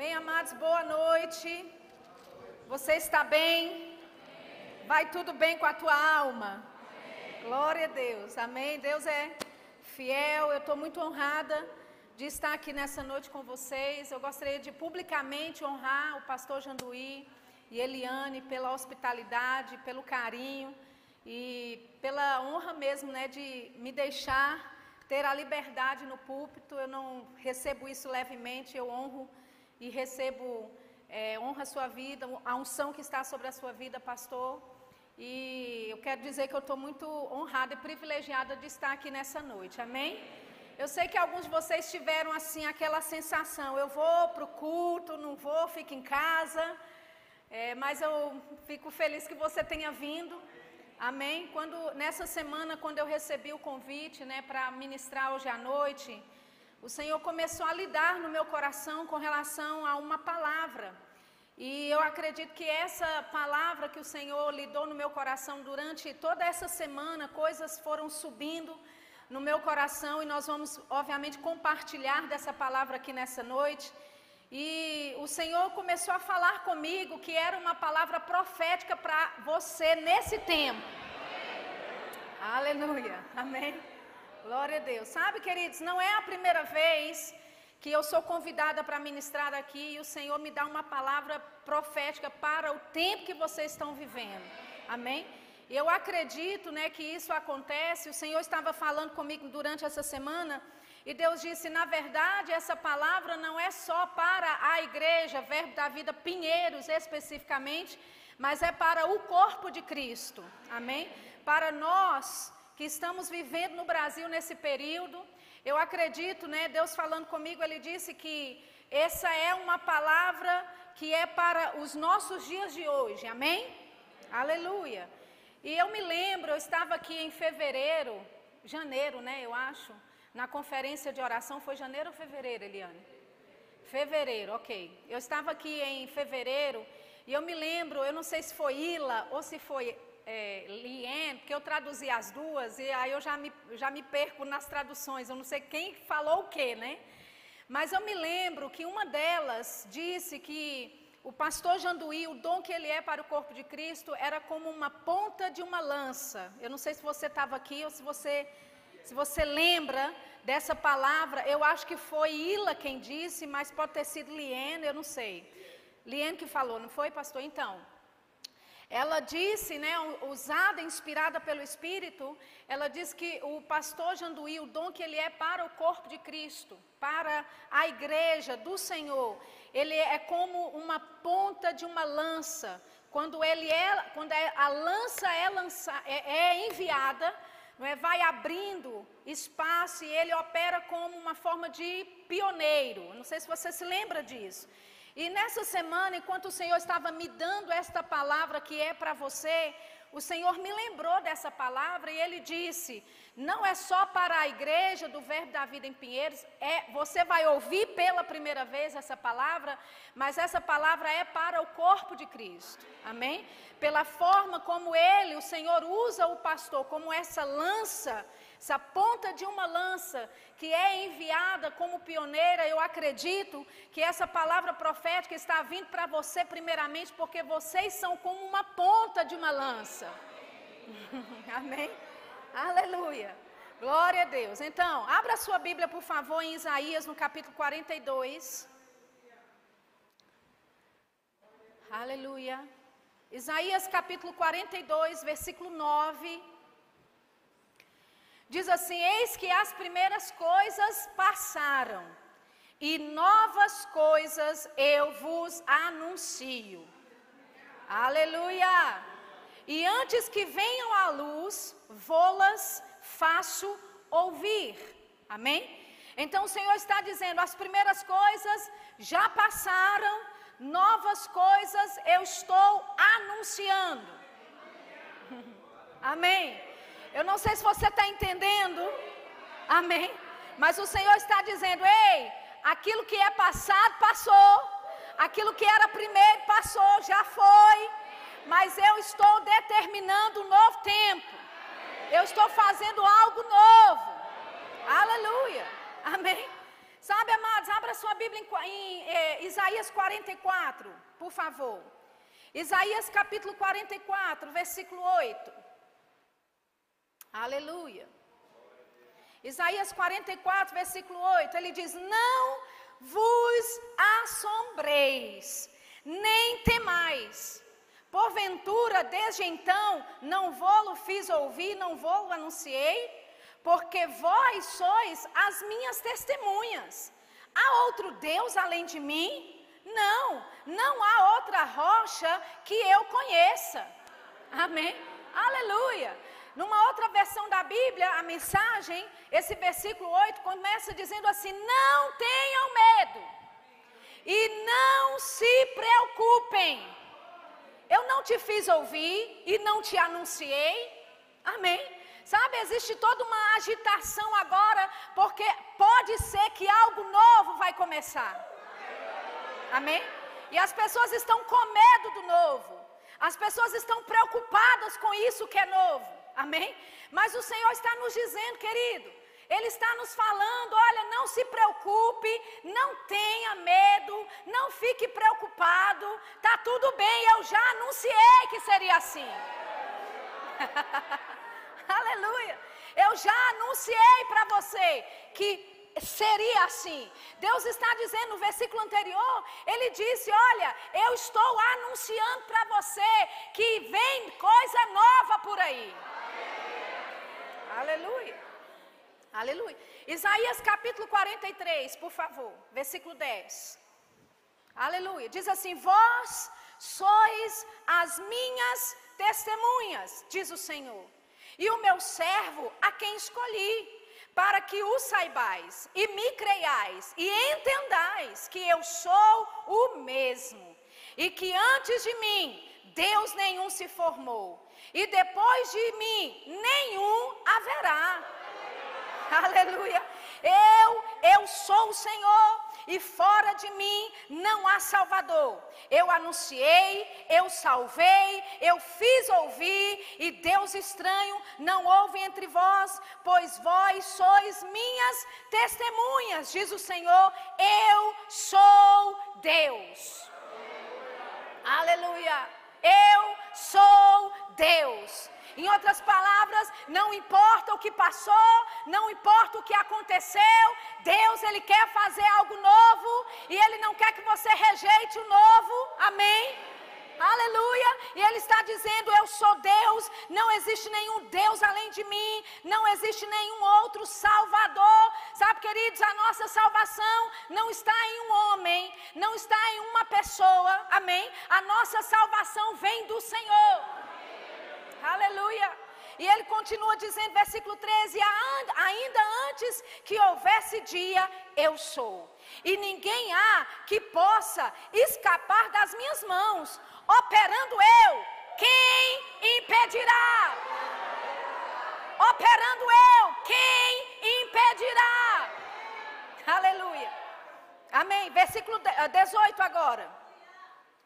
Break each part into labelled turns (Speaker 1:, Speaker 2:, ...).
Speaker 1: Bem, amados, boa noite. Você está bem? Vai tudo bem com a tua alma? Glória a Deus. Amém. Deus é fiel. Eu estou muito honrada de estar aqui nessa noite com vocês. Eu gostaria de publicamente honrar o pastor Janduí e Eliane pela hospitalidade, pelo carinho e pela honra mesmo, né, de me deixar ter a liberdade no púlpito. Eu não recebo isso levemente, eu honro e recebo, é, honra a sua vida, a unção que está sobre a sua vida, pastor. E eu quero dizer que eu estou muito honrada e privilegiada de estar aqui nessa noite, amém? Eu sei que alguns de vocês tiveram assim aquela sensação: eu vou para o culto, não vou, fico em casa. É, mas eu fico feliz que você tenha vindo. Amém? Quando nessa semana, quando eu recebi o convite, né, para ministrar hoje à noite, o Senhor começou a lidar no meu coração com relação a uma palavra. E eu acredito que essa palavra que o Senhor lidou no meu coração durante toda essa semana, coisas foram subindo no meu coração e nós vamos, obviamente, compartilhar dessa palavra aqui nessa noite. E o Senhor começou a falar comigo que era uma palavra profética para você nesse tempo. Aleluia. Amém. Glória a Deus. Sabe, queridos, não é a primeira vez que eu sou convidada para ministrar aqui e o Senhor me dá uma palavra profética para o tempo que vocês estão vivendo. Amém? Eu acredito, né, que isso acontece. O Senhor estava falando comigo durante essa semana e Deus disse: na verdade, essa palavra não é só para a igreja, Verbo da Vida Pinheiros especificamente, mas é para o corpo de Cristo. Amém? Para nós que estamos vivendo no Brasil nesse período, eu acredito, né, Deus falando comigo, ele disse que essa é uma palavra que é para os nossos dias de hoje. Amém? Aleluia. E eu me lembro, eu estava aqui em fevereiro, janeiro, né, eu acho, na conferência de oração, foi janeiro ou fevereiro, Eliane? Fevereiro, ok. Eu estava aqui em fevereiro e eu me lembro, eu não sei se foi Ila ou se foi é, Lien, porque eu traduzi as duas e aí eu já me, já me perco nas traduções, eu não sei quem falou o quê, né? Mas eu me lembro que uma delas disse que o pastor Janduí, o dom que ele é para o corpo de Cristo, era como uma ponta de uma lança. Eu não sei se você estava aqui ou se você, se você lembra dessa palavra. Eu acho que foi Ila quem disse, mas pode ter sido Liene, eu não sei. Liene que falou, não foi, pastor? Então, ela disse, né, usada, inspirada pelo Espírito, ela diz que o pastor Janduí, o dom que ele é para o corpo de Cristo, para a igreja do Senhor, ele é como uma ponta de uma lança. Quando, ele é, quando é, a lança é, lança, é, é enviada, não é, vai abrindo espaço e ele opera como uma forma de pioneiro. Não sei se você se lembra disso. E nessa semana, enquanto o Senhor estava me dando esta palavra que é para você, o Senhor me lembrou dessa palavra e ele disse: não é só para a igreja do Verbo da Vida em Pinheiros, é, você vai ouvir pela primeira vez essa palavra, mas essa palavra é para o corpo de Cristo. Amém? Pela forma como ele, o Senhor, usa o pastor como essa lança essa ponta de uma lança que é enviada como pioneira, eu acredito que essa palavra profética está vindo para você primeiramente porque vocês são como uma ponta de uma lança. Amém? Aleluia. Glória a Deus. Então, abra sua Bíblia, por favor, em Isaías, no capítulo 42. Aleluia. Isaías capítulo 42, versículo 9. Diz assim: Eis que as primeiras coisas passaram, e novas coisas eu vos anuncio. Aleluia! E antes que venham à luz, vô-las faço ouvir. Amém? Então o Senhor está dizendo: as primeiras coisas já passaram, novas coisas eu estou anunciando. Amém? Eu não sei se você está entendendo. Amém. Mas o Senhor está dizendo: ei, aquilo que é passado, passou. Aquilo que era primeiro, passou, já foi. Mas eu estou determinando um novo tempo. Eu estou fazendo algo novo. Aleluia. Amém. Sabe, amados, abra sua Bíblia em, em é, Isaías 44, por favor. Isaías capítulo 44, versículo 8. Aleluia. Isaías 44, versículo 8, ele diz: Não vos assombreis, nem temais. Porventura, desde então, não vou-lo fiz ouvir, não vou-lo anunciei, porque vós sois as minhas testemunhas. Há outro Deus além de mim? Não, não há outra rocha que eu conheça. Amém? Aleluia. Numa outra versão da Bíblia, a mensagem, esse versículo 8 começa dizendo assim: Não tenham medo e não se preocupem. Eu não te fiz ouvir e não te anunciei. Amém? Sabe, existe toda uma agitação agora, porque pode ser que algo novo vai começar. Amém? E as pessoas estão com medo do novo. As pessoas estão preocupadas com isso que é novo. Amém? Mas o Senhor está nos dizendo, querido, Ele está nos falando: olha, não se preocupe, não tenha medo, não fique preocupado, está tudo bem, eu já anunciei que seria assim. Aleluia! Eu já anunciei para você que seria assim. Deus está dizendo no versículo anterior, ele disse: Olha, eu estou anunciando para você que vem coisa nova por aí. Aleluia. Aleluia. Isaías capítulo 43, por favor, versículo 10. Aleluia. Diz assim: Vós sois as minhas testemunhas, diz o Senhor, e o meu servo a quem escolhi, para que o saibais e me creiais e entendais que eu sou o mesmo, e que antes de mim Deus nenhum se formou e depois de mim nenhum haverá. Aleluia. Eu, eu sou o Senhor e fora de mim não há Salvador. Eu anunciei, eu salvei, eu fiz ouvir e Deus estranho não houve entre vós, pois vós sois minhas testemunhas, diz o Senhor. Eu sou Deus. Aleluia. Eu sou Deus. Em outras palavras, não importa o que passou, não importa o que aconteceu, Deus ele quer fazer algo novo e ele não quer que você rejeite o novo. Amém. Aleluia! E Ele está dizendo: Eu sou Deus, não existe nenhum Deus além de mim, não existe nenhum outro Salvador. Sabe, queridos, a nossa salvação não está em um homem, não está em uma pessoa, amém? A nossa salvação vem do Senhor. Aleluia! E ele continua dizendo, versículo 13: Ainda antes que houvesse dia, eu sou. E ninguém há que possa escapar das minhas mãos operando eu, quem impedirá? Operando eu, quem impedirá? Aleluia. Amém. Versículo 18 eh, agora.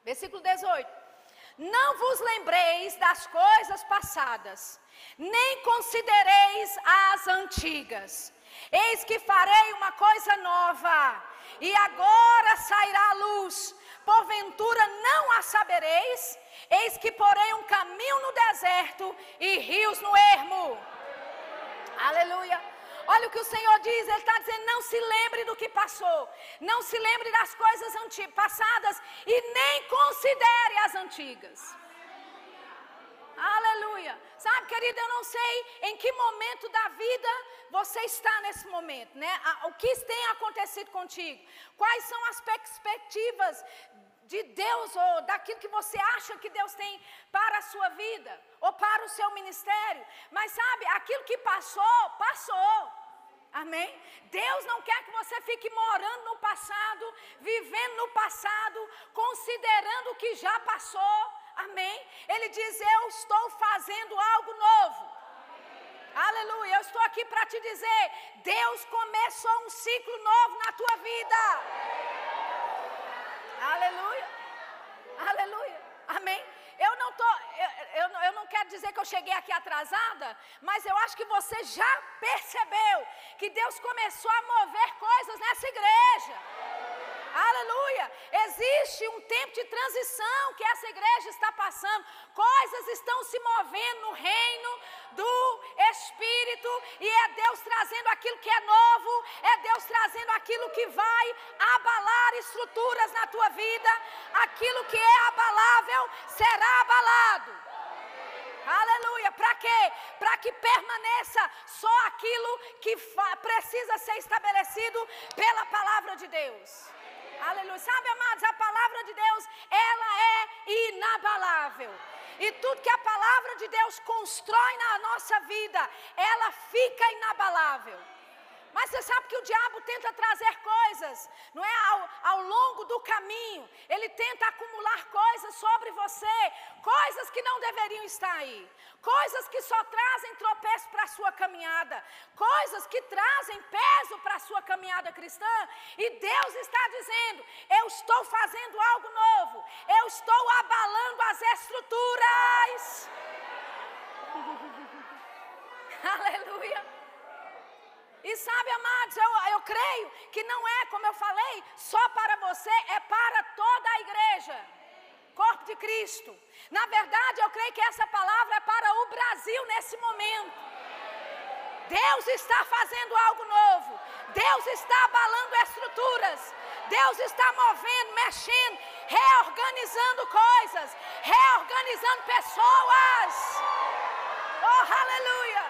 Speaker 1: Versículo 18. Não vos lembreis das coisas passadas, nem considereis as antigas. Eis que farei uma coisa nova, e agora sairá a luz porventura não a sabereis? Eis que porém um caminho no deserto e rios no ermo. Aleluia. Olha o que o Senhor diz, Ele está dizendo: não se lembre do que passou, não se lembre das coisas passadas e nem considere as antigas. Aleluia. Sabe, querido, eu não sei em que momento da vida você está nesse momento, né? O que tem acontecido contigo? Quais são as perspectivas de Deus ou daquilo que você acha que Deus tem para a sua vida ou para o seu ministério? Mas sabe, aquilo que passou, passou. Amém? Deus não quer que você fique morando no passado, vivendo no passado, considerando o que já passou. Amém? Ele diz: Eu estou fazendo algo novo. Aleluia. Eu estou aqui para te dizer: Deus começou um ciclo novo na tua vida. Aleluia. Aleluia. Amém. Eu não tô, eu, eu, eu não quero dizer que eu cheguei aqui atrasada, mas eu acho que você já percebeu que Deus começou a mover coisas nessa igreja. Aleluia! Existe um tempo de transição que essa igreja está passando. Coisas estão se movendo no reino do Espírito e é Deus trazendo aquilo que é novo, é Deus trazendo aquilo que vai abalar estruturas na tua vida. Aquilo que é abalável será abalado. Aleluia. Para quê? Para que permaneça só aquilo que precisa ser estabelecido pela palavra de Deus. Aleluia. Sabe, amados, a palavra de Deus, ela é inabalável. E tudo que a palavra de Deus constrói na nossa vida, ela fica inabalável. Mas você sabe que o diabo tenta trazer coisas, não é? Ao, ao longo do caminho, ele tenta acumular coisas sobre você, coisas que não deveriam estar aí, coisas que só trazem tropeço para a sua caminhada, coisas que trazem peso para a sua caminhada cristã. E Deus está dizendo: Eu estou fazendo algo novo, eu estou abalando as estruturas. Aleluia. E sabe, amados, eu, eu creio que não é, como eu falei, só para você, é para toda a igreja. Corpo de Cristo. Na verdade, eu creio que essa palavra é para o Brasil nesse momento. Deus está fazendo algo novo. Deus está abalando estruturas. Deus está movendo, mexendo, reorganizando coisas, reorganizando pessoas. Oh, aleluia!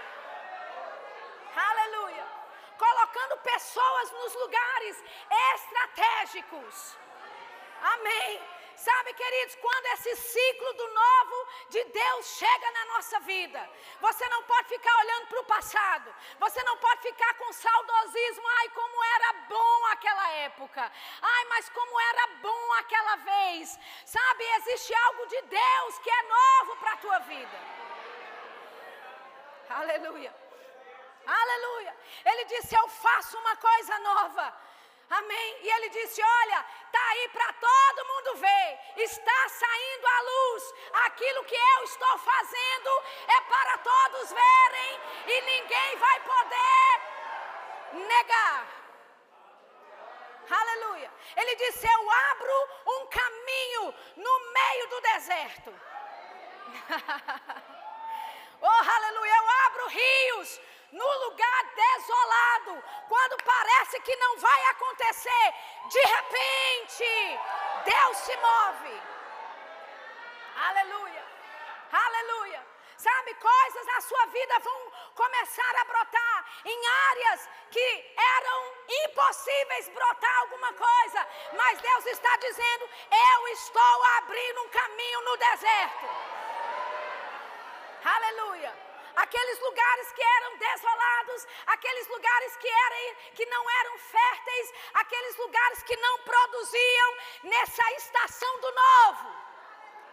Speaker 1: Colocando pessoas nos lugares estratégicos. Amém. Sabe, queridos, quando esse ciclo do novo de Deus chega na nossa vida, você não pode ficar olhando para o passado, você não pode ficar com saudosismo, ai, como era bom aquela época, ai, mas como era bom aquela vez. Sabe, existe algo de Deus que é novo para a tua vida. Aleluia. Aleluia. Ele disse: Eu faço uma coisa nova. Amém. E ele disse: Olha, está aí para todo mundo ver. Está saindo à luz. Aquilo que eu estou fazendo é para todos verem. E ninguém vai poder negar. Aleluia. Ele disse: Eu abro um caminho no meio do deserto. oh, aleluia. Eu abro rios no lugar desolado, quando parece que não vai acontecer, de repente, Deus se move. Aleluia, aleluia. Sabe, coisas na sua vida vão começar a brotar em áreas que eram impossíveis brotar alguma coisa, mas Deus está dizendo: Eu estou abrindo um caminho no deserto. Aleluia aqueles lugares que eram desolados, aqueles lugares que, eram, que não eram férteis, aqueles lugares que não produziam nessa estação do novo.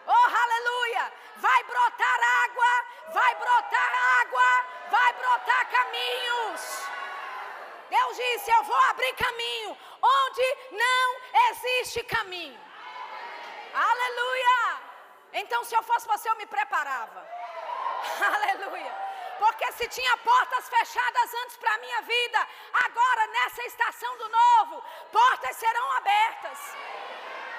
Speaker 1: Oh, aleluia! Vai brotar água, vai brotar água, vai brotar caminhos. Deus disse: Eu vou abrir caminho onde não existe caminho. Aleluia! Então, se eu fosse você, eu me preparava. Aleluia. Porque se tinha portas fechadas antes para a minha vida, agora nessa estação do novo, portas serão abertas.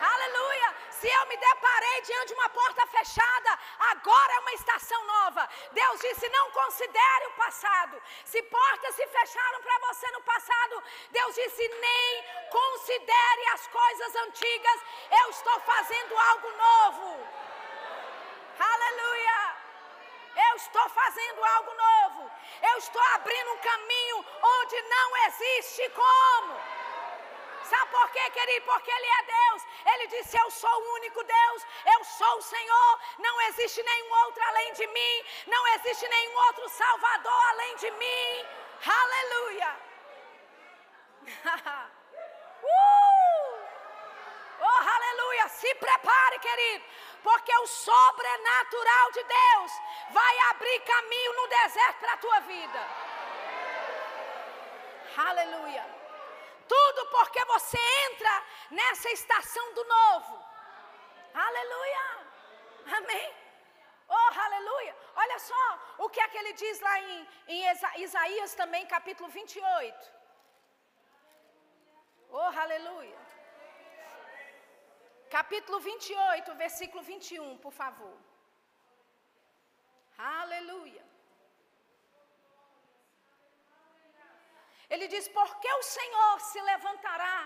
Speaker 1: Aleluia! Se eu me deparei diante de uma porta fechada, agora é uma estação nova. Deus disse: não considere o passado. Se portas se fecharam para você no passado, Deus disse: nem considere as coisas antigas. Eu estou fazendo algo novo. Aleluia! Eu estou fazendo algo novo. Eu estou abrindo um caminho onde não existe como. Sabe por quê, querido? Porque Ele é Deus. Ele disse: Eu sou o único Deus. Eu sou o Senhor. Não existe nenhum outro além de mim. Não existe nenhum outro Salvador além de mim. Aleluia. uh! Oh, aleluia. Se prepare, querido porque o sobrenatural de Deus vai abrir caminho no deserto para a tua vida. Aleluia. Tudo porque você entra nessa estação do novo. Aleluia. Amém. Oh, aleluia! Olha só o que é que ele diz lá em, em Isaías também, capítulo 28. Oh, aleluia! Capítulo 28, versículo 21, por favor. Aleluia. Ele diz: Porque o Senhor se levantará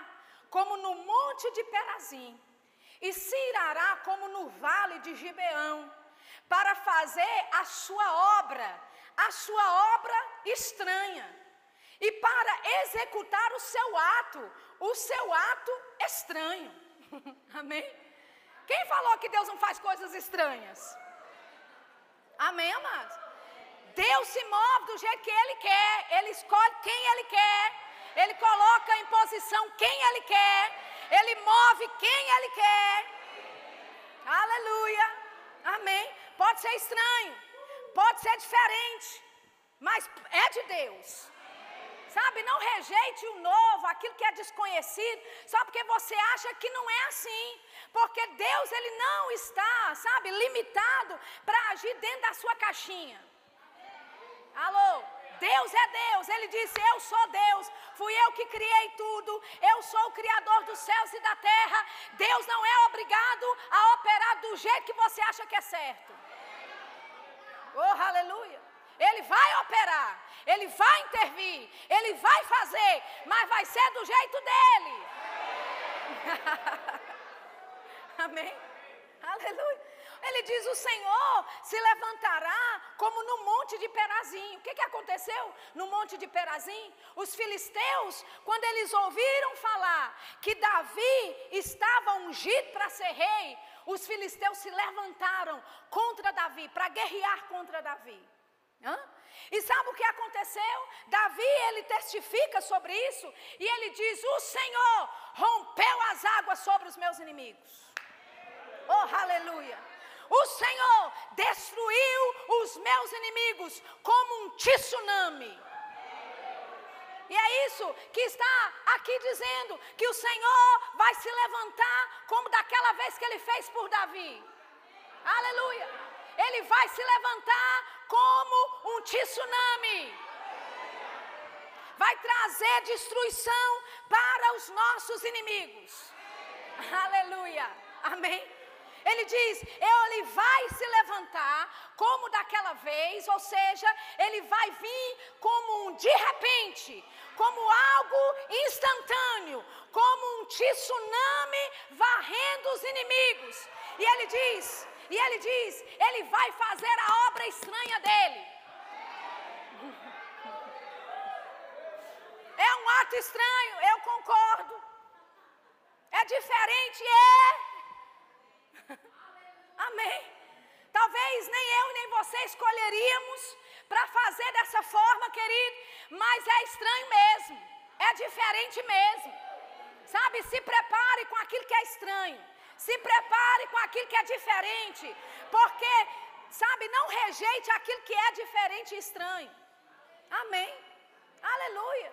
Speaker 1: como no monte de Perazim, e se irará como no vale de Gibeão, para fazer a sua obra, a sua obra estranha, e para executar o seu ato, o seu ato estranho. Amém? Quem falou que Deus não faz coisas estranhas? Amém, amados? Deus se move do jeito que Ele quer, Ele escolhe quem Ele quer, Ele coloca em posição quem Ele quer, Ele move quem Ele quer. Aleluia, amém. Pode ser estranho, pode ser diferente, mas é de Deus. Sabe, não rejeite o novo, aquilo que é desconhecido, só porque você acha que não é assim. Porque Deus, Ele não está, sabe, limitado para agir dentro da sua caixinha. Alô? Deus é Deus, Ele disse: Eu sou Deus, fui eu que criei tudo, eu sou o Criador dos céus e da terra. Deus não é obrigado a operar do jeito que você acha que é certo. Oh, aleluia! Ele vai operar, Ele vai intervir, Ele vai fazer, mas vai ser do jeito dele. Amém? Aleluia. Ele diz: O Senhor se levantará como no monte de Perazim. O que, que aconteceu no monte de Perazim? Os filisteus, quando eles ouviram falar que Davi estava ungido para ser rei, os filisteus se levantaram contra Davi, para guerrear contra Davi. Hã? E sabe o que aconteceu? Davi, ele testifica sobre isso e ele diz: O Senhor rompeu as águas sobre os meus inimigos. Oh, aleluia! O Senhor destruiu os meus inimigos como um tsunami. E é isso que está aqui dizendo: que o Senhor vai se levantar como daquela vez que ele fez por Davi. Aleluia! Ele vai se levantar como um tsunami. Vai trazer destruição para os nossos inimigos. Aleluia. Amém. Ele diz: ele vai se levantar como daquela vez, ou seja, ele vai vir como um de repente, como algo instantâneo, como um tsunami varrendo os inimigos. E ele diz: e ele diz: Ele vai fazer a obra estranha dele. É um ato estranho, eu concordo. É diferente, é. Amém. Talvez nem eu nem você escolheríamos para fazer dessa forma, querido, mas é estranho mesmo. É diferente mesmo. Sabe, se prepare com aquilo que é estranho. Se prepare com aquilo que é diferente, porque, sabe, não rejeite aquilo que é diferente e estranho. Amém. Aleluia.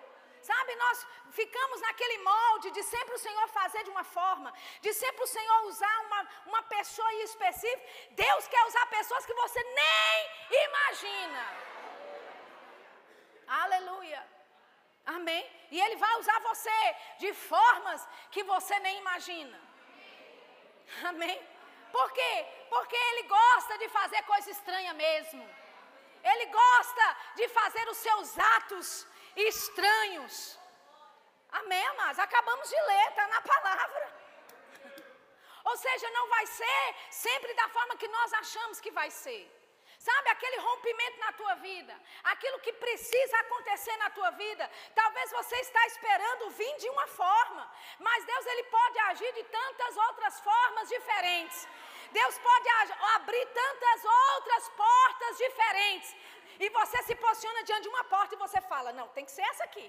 Speaker 1: Sabe, nós ficamos naquele molde de sempre o Senhor fazer de uma forma, de sempre o Senhor usar uma, uma pessoa em específico. Deus quer usar pessoas que você nem imagina. Aleluia. Amém. E Ele vai usar você de formas que você nem imagina. Amém? Por quê? Porque ele gosta de fazer coisa estranha mesmo. Ele gosta de fazer os seus atos estranhos. Amém, amados? Acabamos de ler, está na palavra. Ou seja, não vai ser sempre da forma que nós achamos que vai ser. Sabe aquele rompimento na tua vida, aquilo que precisa acontecer na tua vida. Talvez você está esperando vir de uma forma, mas Deus ele pode agir de tantas outras formas diferentes. Deus pode abrir tantas outras portas diferentes. E você se posiciona diante de uma porta e você fala: "Não, tem que ser essa aqui".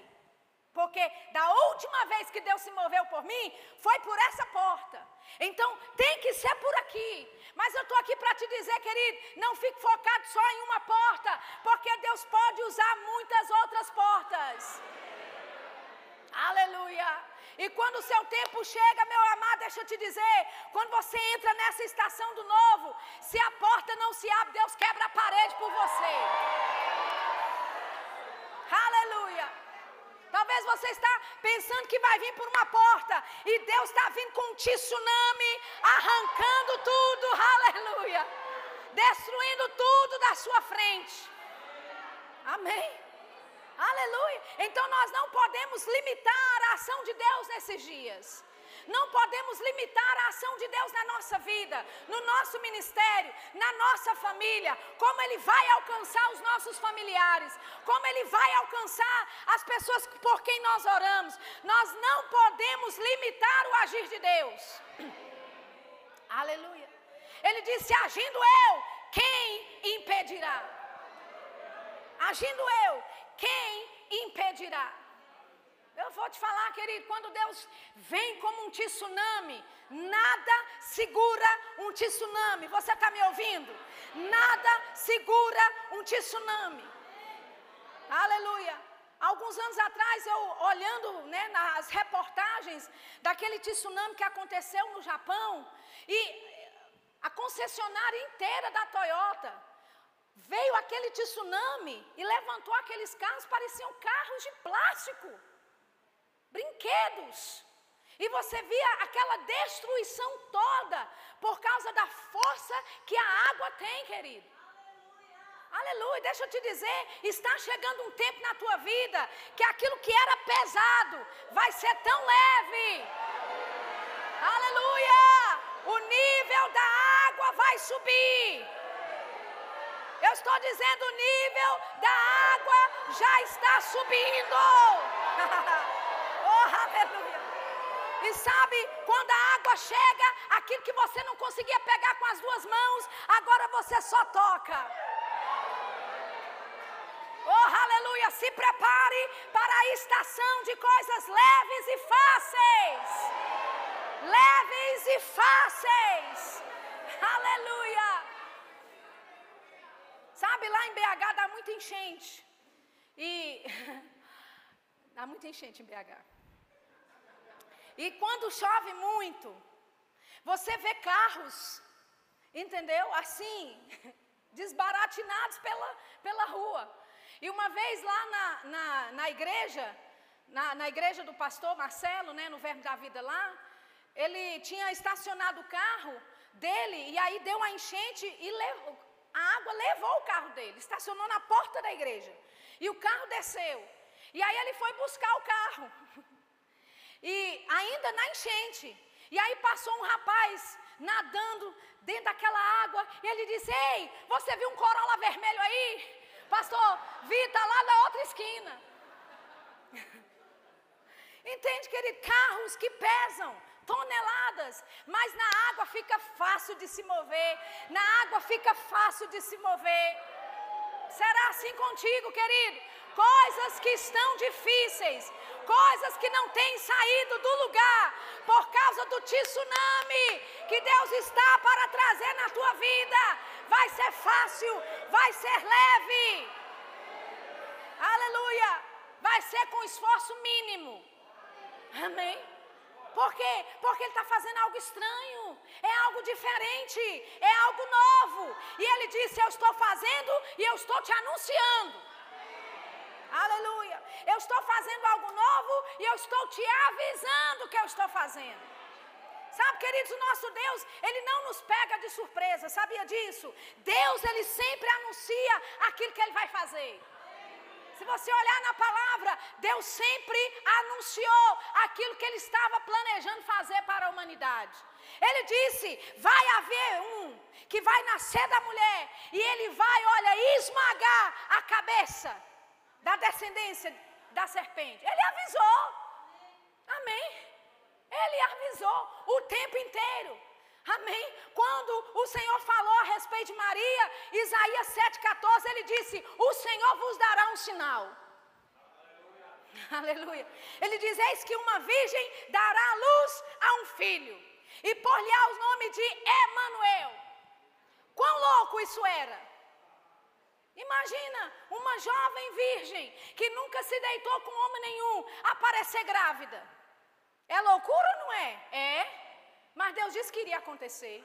Speaker 1: Porque da última vez que Deus se moveu por mim, foi por essa porta. Então tem que ser por aqui. Mas eu estou aqui para te dizer, querido, não fique focado só em uma porta, porque Deus pode usar muitas outras portas. Aleluia. E quando o seu tempo chega, meu amado, deixa eu te dizer, quando você entra nessa estação do novo, se a porta não se abre, Deus quebra a parede por você. Aleluia. Talvez você está pensando que vai vir por uma porta e Deus está vindo com um tsunami, arrancando tudo, aleluia, destruindo tudo da sua frente. Amém. Aleluia. Então nós não podemos limitar a ação de Deus nesses dias. Não podemos limitar a ação de Deus na nossa vida, no nosso ministério, na nossa família, como Ele vai alcançar os nossos familiares, como Ele vai alcançar as pessoas por quem nós oramos. Nós não podemos limitar o agir de Deus. Aleluia. Ele disse: agindo eu, quem impedirá? Agindo eu, quem impedirá? Eu vou te falar, querido, quando Deus vem como um tsunami, nada segura um tsunami. Você está me ouvindo? Nada segura um tsunami. Aleluia. Alguns anos atrás, eu olhando né, nas reportagens daquele tsunami que aconteceu no Japão, e a concessionária inteira da Toyota veio aquele tsunami e levantou aqueles carros, pareciam carros de plástico brinquedos. E você via aquela destruição toda por causa da força que a água tem, querido. Aleluia, deixa eu te dizer, está chegando um tempo na tua vida que aquilo que era pesado vai ser tão leve. Aleluia! O nível da água vai subir. Eu estou dizendo, o nível da água já está subindo. Oh, aleluia. E sabe, quando a água chega, aquilo que você não conseguia pegar com as duas mãos, agora você só toca. Oh, aleluia. Se prepare para a estação de coisas leves e fáceis. Leves e fáceis. Aleluia. Sabe, lá em BH dá muita enchente. E dá muita enchente em BH. E quando chove muito, você vê carros, entendeu? Assim, desbaratinados pela, pela rua. E uma vez lá na, na, na igreja, na, na, igreja do pastor Marcelo, né, no Verbo da Vida lá, ele tinha estacionado o carro dele e aí deu uma enchente e levou, a água levou o carro dele, estacionou na porta da igreja. E o carro desceu. E aí ele foi buscar o carro. E ainda na enchente. E aí passou um rapaz nadando dentro daquela água. E ele disse: Ei, você viu um corolla vermelho aí? Pastor, vi, está lá na outra esquina. Entende, querido? Carros que pesam toneladas, mas na água fica fácil de se mover. Na água fica fácil de se mover. Será assim contigo, querido? Coisas que estão difíceis, coisas que não têm saído do lugar por causa do tsunami que Deus está para trazer na tua vida. Vai ser fácil, vai ser leve. Aleluia! Vai ser com esforço mínimo. Amém? Por quê? Porque ele está fazendo algo estranho, é algo diferente, é algo novo. E ele disse: Eu estou fazendo e eu estou te anunciando. Aleluia. Eu estou fazendo algo novo e eu estou te avisando que eu estou fazendo. Sabe, queridos, o nosso Deus, Ele não nos pega de surpresa, sabia disso? Deus, Ele sempre anuncia aquilo que Ele vai fazer. Se você olhar na palavra, Deus sempre anunciou aquilo que Ele estava planejando fazer para a humanidade. Ele disse: vai haver um que vai nascer da mulher e ele vai, olha, esmagar a cabeça da descendência da serpente. Ele avisou. Amém. Ele avisou o tempo inteiro. Amém. Quando o Senhor falou a respeito de Maria, Isaías 7,14, ele disse: O Senhor vos dará um sinal. Aleluia. Aleluia. Ele diz: Eis que uma virgem dará luz a um filho, e por-lhe-á o nome de Emanuel. Quão louco isso era! Imagina uma jovem virgem que nunca se deitou com homem nenhum aparecer grávida. É loucura ou não é? É. Mas Deus disse que iria acontecer.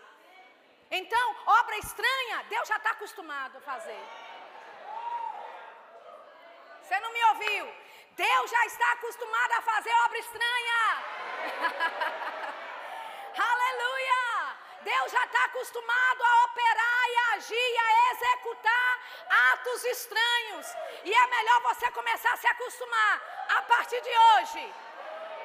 Speaker 1: Então, obra estranha, Deus já está acostumado a fazer. Você não me ouviu? Deus já está acostumado a fazer obra estranha. Aleluia! Deus já está acostumado a operar e a agir e a executar atos estranhos. E é melhor você começar a se acostumar a partir de hoje.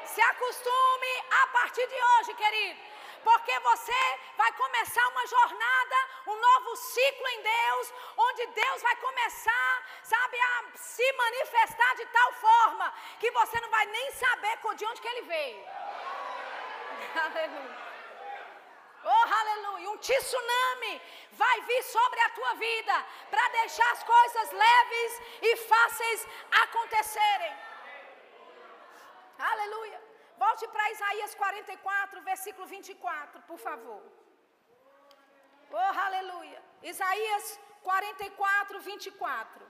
Speaker 1: Se acostume a partir de hoje, querido porque você vai começar uma jornada, um novo ciclo em Deus, onde Deus vai começar, sabe, a se manifestar de tal forma que você não vai nem saber de onde que ele veio. Aleluia. Oh, aleluia! Um tsunami vai vir sobre a tua vida para deixar as coisas leves e fáceis acontecerem. Aleluia. Volte para Isaías 44, versículo 24, por favor. Oh, aleluia. Isaías 44, 24.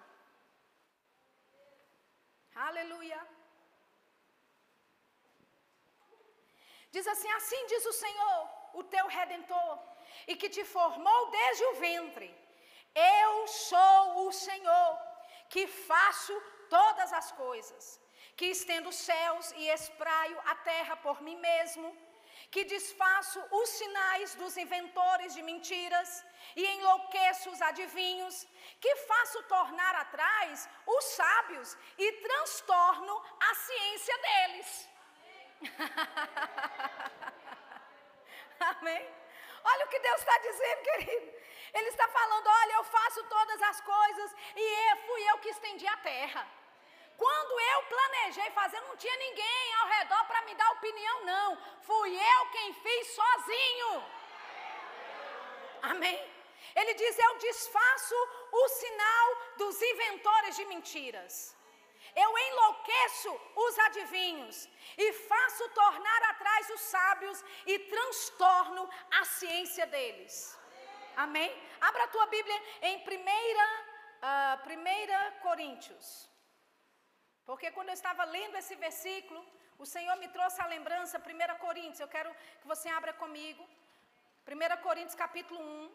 Speaker 1: Aleluia. Diz assim: Assim diz o Senhor, o teu redentor, e que te formou desde o ventre. Eu sou o Senhor, que faço todas as coisas que estendo os céus e espraio a terra por mim mesmo, que desfaço os sinais dos inventores de mentiras e enlouqueço os adivinhos, que faço tornar atrás os sábios e transtorno a ciência deles. Amém? Olha o que Deus está dizendo, querido. Ele está falando: olha, eu faço todas as coisas e fui eu que estendi a terra. Quando eu planejei fazer, não tinha ninguém ao redor para me dar opinião, não. Fui eu quem fiz sozinho. Amém? Ele diz: Eu desfaço o sinal dos inventores de mentiras. Eu enlouqueço os adivinhos e faço tornar atrás os sábios e transtorno a ciência deles. Amém? Abra a tua Bíblia em 1 uh, ah, primeira Coríntios. Porque quando eu estava lendo esse versículo, o Senhor me trouxe a lembrança, 1 Coríntios, eu quero que você abra comigo. 1 Coríntios capítulo 1.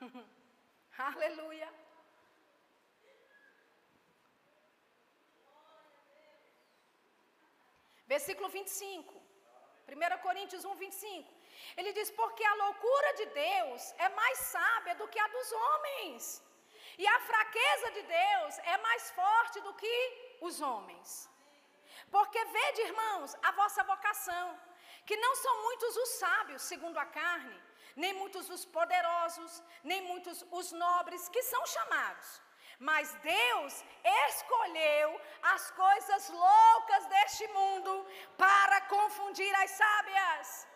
Speaker 1: Aleluia. Versículo 25. 1 Coríntios 1, 25. Ele diz: Porque a loucura de Deus é mais sábia do que a dos homens e a fraqueza de Deus é mais forte do que os homens. Porque vede, irmãos, a vossa vocação, que não são muitos os sábios, segundo a carne, nem muitos os poderosos, nem muitos os nobres que são chamados. Mas Deus escolheu as coisas loucas deste mundo para confundir as sábias.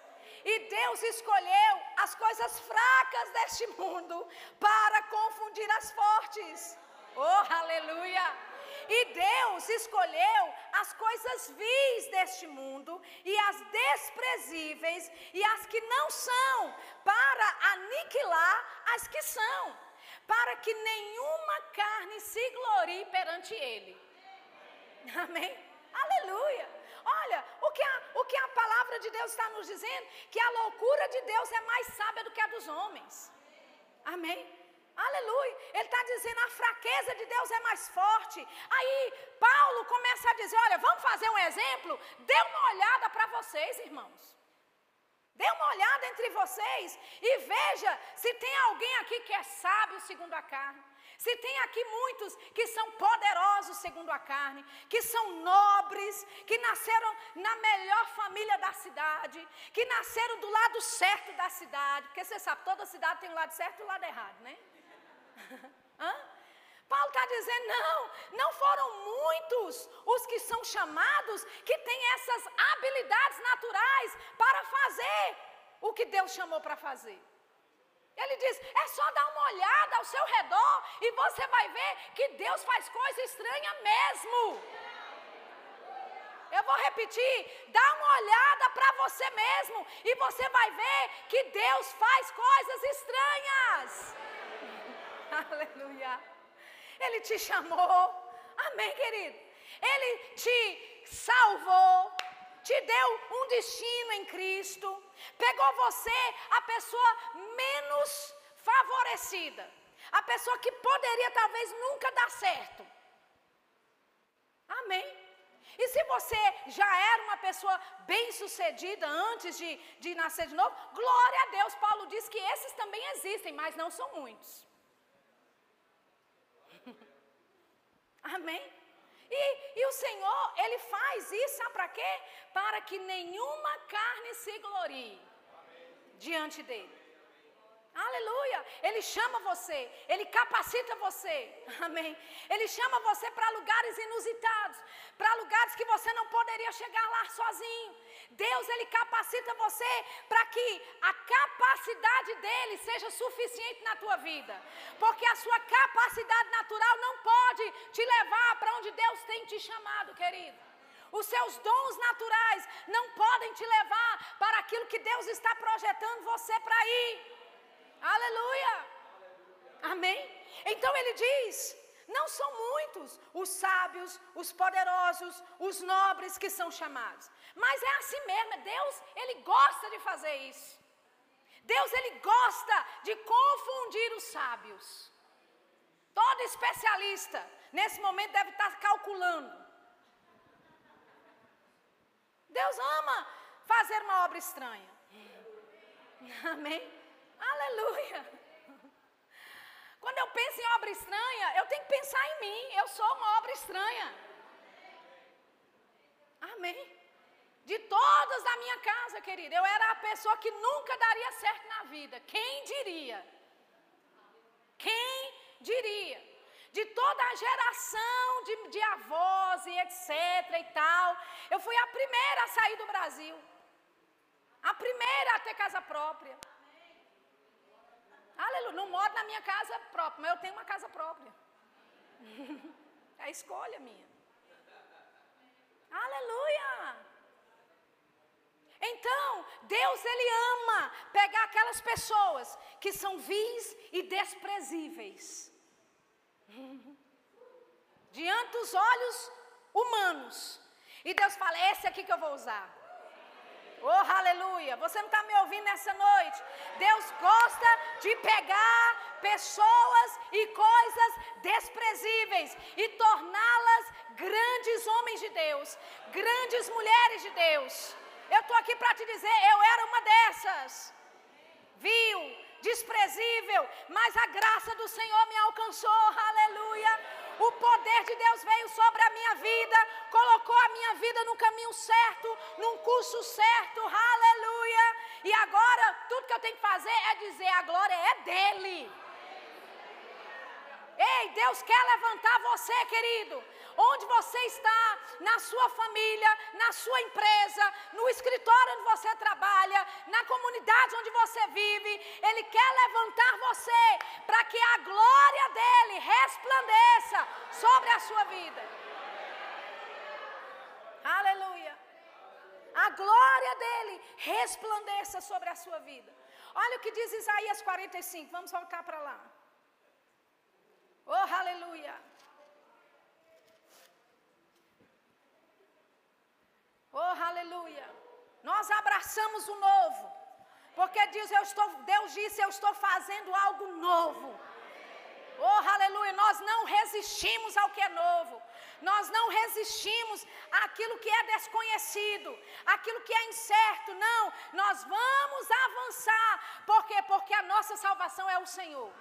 Speaker 1: E Deus escolheu as coisas fracas deste mundo para confundir as fortes. Oh, aleluia! E Deus escolheu as coisas vis deste mundo e as desprezíveis e as que não são, para aniquilar as que são, para que nenhuma carne se glorie perante Ele. Amém? Aleluia! Olha, o que, a, o que a palavra de Deus está nos dizendo? Que a loucura de Deus é mais sábia do que a dos homens. Amém? Aleluia. Ele está dizendo a fraqueza de Deus é mais forte. Aí Paulo começa a dizer: olha, vamos fazer um exemplo? Dê uma olhada para vocês, irmãos. Dê uma olhada entre vocês e veja se tem alguém aqui que é sábio segundo a carne. Se tem aqui muitos que são poderosos segundo a carne, que são nobres, que nasceram na melhor família da cidade, que nasceram do lado certo da cidade, porque você sabe, toda cidade tem um lado certo e um lado errado, né? Hã? Paulo está dizendo: não, não foram muitos os que são chamados que têm essas habilidades naturais para fazer o que Deus chamou para fazer. Ele diz: é só dar uma olhada ao seu redor e você vai ver que Deus faz coisa estranha mesmo. Eu vou repetir: dá uma olhada para você mesmo e você vai ver que Deus faz coisas estranhas. Aleluia. Ele te chamou. Amém, querido. Ele te salvou, te deu um destino em Cristo, pegou você, a pessoa menos favorecida, a pessoa que poderia talvez nunca dar certo. Amém. E se você já era uma pessoa bem-sucedida antes de, de nascer de novo, glória a Deus. Paulo diz que esses também existem, mas não são muitos. Amém? E, e, o Senhor, Ele faz isso, sabe para quê? Para que nenhuma carne se glorie diante dele. Aleluia! Ele chama você, ele capacita você. Amém. Ele chama você para lugares inusitados, para lugares que você não poderia chegar lá sozinho. Deus ele capacita você para que a capacidade dele seja suficiente na tua vida. Porque a sua capacidade natural não pode te levar para onde Deus tem te chamado, querido. Os seus dons naturais não podem te levar para aquilo que Deus está projetando você para ir. Aleluia. Amém? Então ele diz: não são muitos os sábios, os poderosos, os nobres que são chamados. Mas é assim mesmo, é Deus, ele gosta de fazer isso. Deus ele gosta de confundir os sábios. Todo especialista nesse momento deve estar calculando. Deus ama fazer uma obra estranha. Amém? Aleluia. Quando eu penso em obra estranha, eu tenho que pensar em mim. Eu sou uma obra estranha. Amém. De todas da minha casa, querida, eu era a pessoa que nunca daria certo na vida. Quem diria? Quem diria? De toda a geração de, de avós e etc e tal, eu fui a primeira a sair do Brasil. A primeira a ter casa própria. Aleluia. Não moro na minha casa própria, mas eu tenho uma casa própria. é a escolha minha. Aleluia. Então, Deus ele ama pegar aquelas pessoas que são vis e desprezíveis. Diante dos olhos humanos. E Deus fala: esse aqui que eu vou usar. Oh, aleluia. Você não está me ouvindo nessa noite? Deus gosta de pegar pessoas e coisas desprezíveis e torná-las grandes homens de Deus, grandes mulheres de Deus. Eu estou aqui para te dizer, eu era uma dessas. Viu? Desprezível, mas a graça do Senhor me alcançou, aleluia. O poder de Deus veio sobre a minha vida, colocou a minha vida no caminho certo, num curso certo, aleluia. E agora, tudo que eu tenho que fazer é dizer: a glória é dele. Ei, Deus quer levantar você, querido. Onde você está, na sua família, na sua empresa, no escritório onde você trabalha, na comunidade onde você vive, Ele quer levantar você para que a glória dele resplandeça sobre a sua vida. Aleluia. A glória dele resplandeça sobre a sua vida. Olha o que diz Isaías 45. Vamos voltar para lá. Oh, aleluia. Oh, aleluia. Nós abraçamos o novo. Porque Deus, eu estou, Deus disse: Eu estou fazendo algo novo. Oh, aleluia. Nós não resistimos ao que é novo. Nós não resistimos àquilo que é desconhecido, àquilo que é incerto. Não, nós vamos avançar. Por quê? Porque a nossa salvação é o Senhor.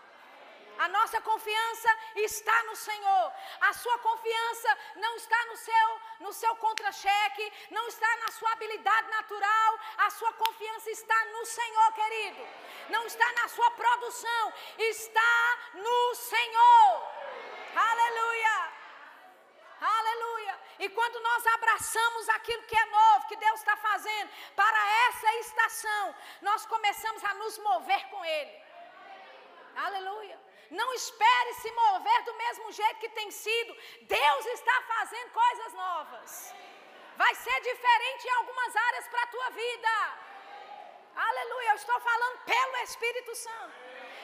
Speaker 1: A nossa confiança está no Senhor. A sua confiança não está no seu, no seu contra-cheque, não está na sua habilidade natural. A sua confiança está no Senhor, querido. Não está na sua produção, está no Senhor. Aleluia. Aleluia. E quando nós abraçamos aquilo que é novo, que Deus está fazendo para essa estação, nós começamos a nos mover com Ele. Aleluia. Não espere se mover do mesmo jeito que tem sido. Deus está fazendo coisas novas. Vai ser diferente em algumas áreas para a tua vida. Aleluia, eu estou falando pelo Espírito Santo.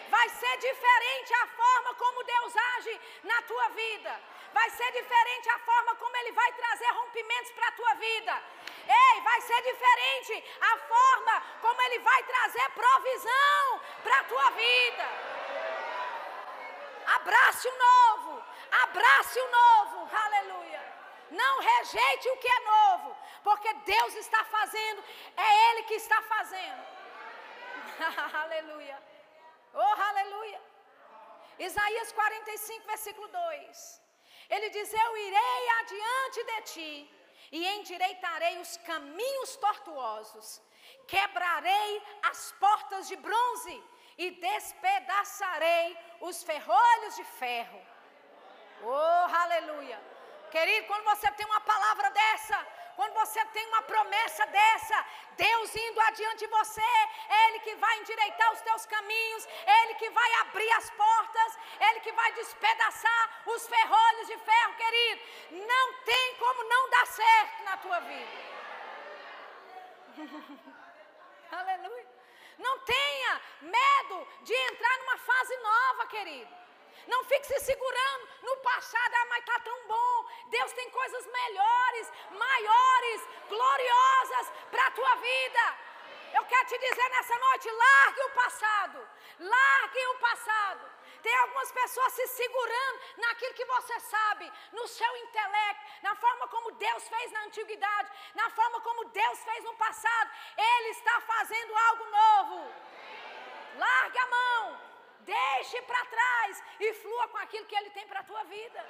Speaker 1: Vai ser diferente a forma como Deus age na tua vida. Vai ser diferente a forma como Ele vai trazer rompimentos para a tua vida. Ei, vai ser diferente a forma como Ele vai trazer provisão para a tua vida. Abrace o novo, abrace o novo, aleluia. Não rejeite o que é novo, porque Deus está fazendo, é Ele que está fazendo. aleluia. Oh, aleluia. Isaías 45, versículo 2. Ele diz: Eu irei adiante de ti e endireitarei os caminhos tortuosos, quebrarei as portas de bronze e despedaçarei os ferrolhos de ferro. Oh, aleluia. Querido, quando você tem uma palavra dessa, quando você tem uma promessa dessa, Deus indo adiante de você, Ele que vai endireitar os teus caminhos, Ele que vai abrir as portas, Ele que vai despedaçar os ferrolhos de ferro, querido. Não tem como não dar certo na tua vida. Aleluia. Não tenha medo de entrar numa fase nova, querido. Não fique se segurando no passado, ah, mas está tão bom. Deus tem coisas melhores, maiores, gloriosas para a tua vida. Eu quero te dizer nessa noite: largue o passado, largue o passado. Tem algumas pessoas se segurando naquilo que você sabe, no seu intelecto, na forma como Deus fez na antiguidade, na forma como Deus fez no passado. Ele está fazendo algo novo. Largue a mão. Deixe para trás e flua com aquilo que Ele tem para a tua vida.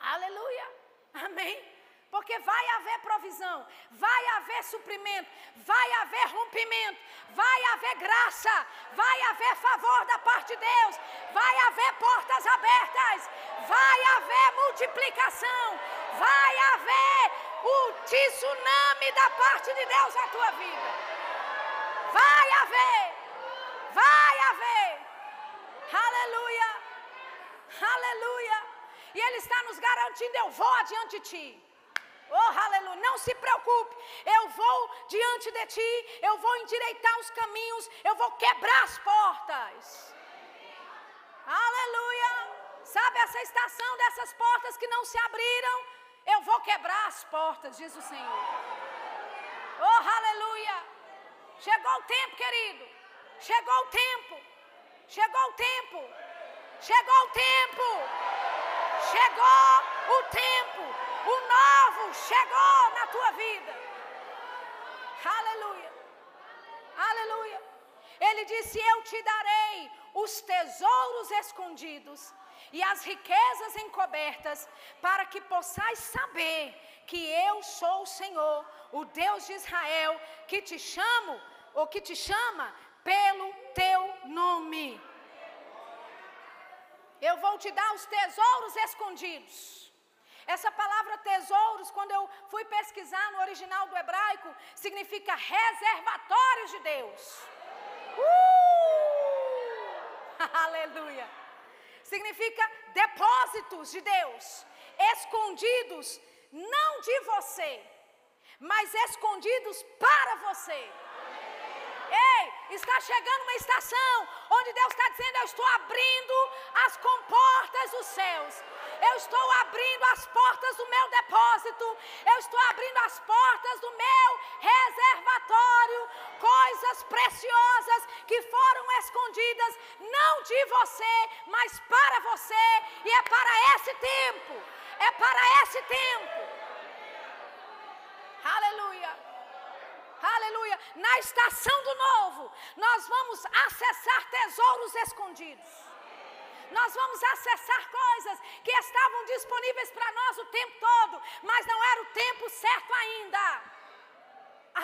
Speaker 1: Aleluia. Amém. Porque vai haver provisão, vai haver suprimento, vai haver rompimento, vai haver graça, vai haver favor da parte de Deus, vai haver portas abertas, vai haver multiplicação, vai haver o tsunami da parte de Deus na tua vida. Vai haver. Vai haver. Aleluia. Aleluia. E Ele está nos garantindo: eu vou adiante de ti. Oh, aleluia. Não se preocupe. Eu vou diante de ti. Eu vou endireitar os caminhos. Eu vou quebrar as portas. Aleluia. Sabe essa estação dessas portas que não se abriram? Eu vou quebrar as portas, diz o Senhor. Oh, aleluia. Chegou o tempo, querido. Chegou o tempo. Chegou o tempo. Chegou o tempo. Chegou o tempo. O novo chegou na tua vida. Aleluia. Aleluia. Ele disse: Eu te darei os tesouros escondidos e as riquezas encobertas, para que possais saber que eu sou o Senhor, o Deus de Israel, que te chamo, ou que te chama pelo teu nome. Eu vou te dar os tesouros escondidos. Essa palavra tesouros, quando eu fui pesquisar no original do hebraico, significa reservatórios de Deus. Uh! Aleluia! Significa depósitos de Deus, escondidos, não de você, mas escondidos para você. Ei, está chegando uma estação onde Deus está dizendo: Eu estou abrindo as comportas dos céus. Eu estou abrindo as portas do meu depósito. Eu estou abrindo as portas do meu reservatório. Coisas preciosas que foram escondidas, não de você, mas para você. E é para esse tempo. É para esse tempo. Aleluia. Aleluia. Na estação do novo, nós vamos acessar tesouros escondidos. Nós vamos acessar coisas que estavam disponíveis para nós o tempo todo, mas não era o tempo certo ainda.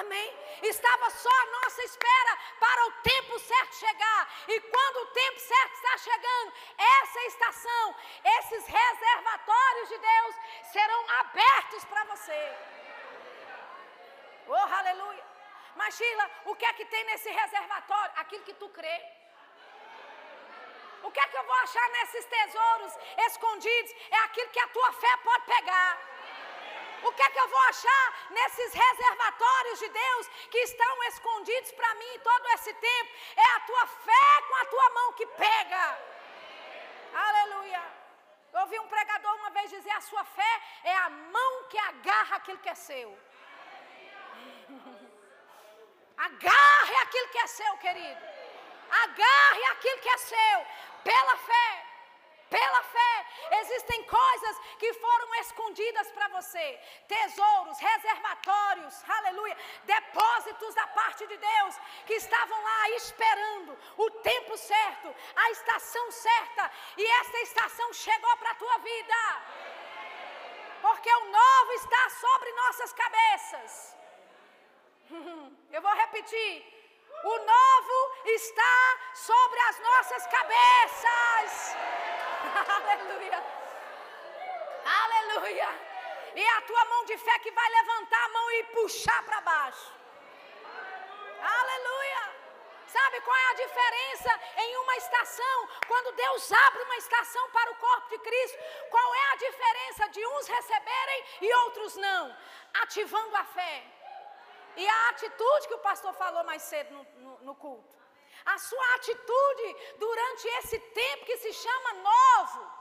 Speaker 1: Amém? Estava só a nossa espera para o tempo certo chegar. E quando o tempo certo está chegando, essa estação, esses reservatórios de Deus serão abertos para você. Oh, aleluia. Mas, Sheila, o que é que tem nesse reservatório? Aquilo que tu crê. O que é que eu vou achar nesses tesouros escondidos? É aquilo que a tua fé pode pegar. O que é que eu vou achar nesses reservatórios de Deus que estão escondidos para mim todo esse tempo? É a tua fé com a tua mão que pega. Aleluia. Eu ouvi um pregador uma vez dizer: a sua fé é a mão que agarra aquilo que é seu. Agarre aquilo que é seu, querido. Agarre aquilo que é seu. Pela fé. Pela fé. Existem coisas que foram escondidas para você: tesouros, reservatórios, aleluia, depósitos da parte de Deus que estavam lá esperando o tempo certo, a estação certa, e essa estação chegou para a tua vida. Porque o novo está sobre nossas cabeças. Eu vou repetir. O novo está sobre as nossas cabeças. Aleluia. Aleluia. E a tua mão de fé que vai levantar a mão e puxar para baixo. Aleluia. Sabe qual é a diferença em uma estação? Quando Deus abre uma estação para o corpo de Cristo, qual é a diferença de uns receberem e outros não? Ativando a fé. E a atitude que o pastor falou mais cedo no, no, no culto. A sua atitude durante esse tempo que se chama novo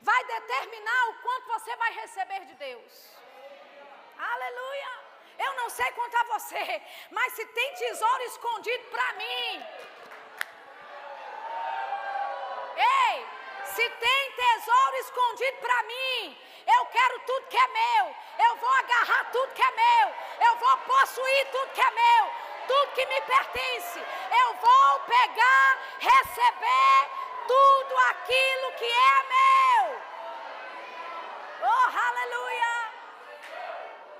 Speaker 1: vai determinar o quanto você vai receber de Deus. Aleluia! Eu não sei quanto a você, mas se tem tesouro escondido para mim. Ei, se tem tesouro escondido para mim, eu quero tudo que é meu. Eu vou agarrar tudo que é meu. Eu vou possuir tudo que é meu. Tudo que me pertence. Eu vou pegar, receber tudo aquilo que é meu. Oh, aleluia!